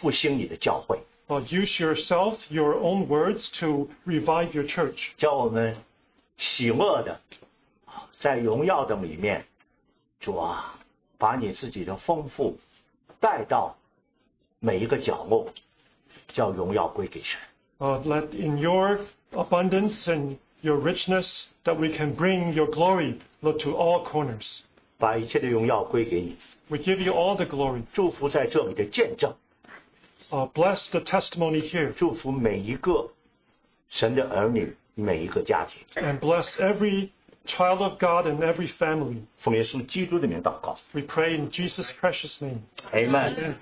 复兴你的教会， Uh, use yourself, your own words, to revive your church. 叫我们喜乐的在荣耀的里面，主啊，把你自己的丰富带到每一个角落，叫荣耀归给神。 Uh, let in your abundance and your richness that we can bring your glory Lord, to all corners. 把一切的荣耀归给你， We give you all the glory. 祝福在这里的见证， Uh, bless the testimony here 祝福每一个神的儿女，每一个家庭。 and bless every child of God and every family. 奉耶稣基督的名祷告 We pray in Jesus' precious name. ，Amen。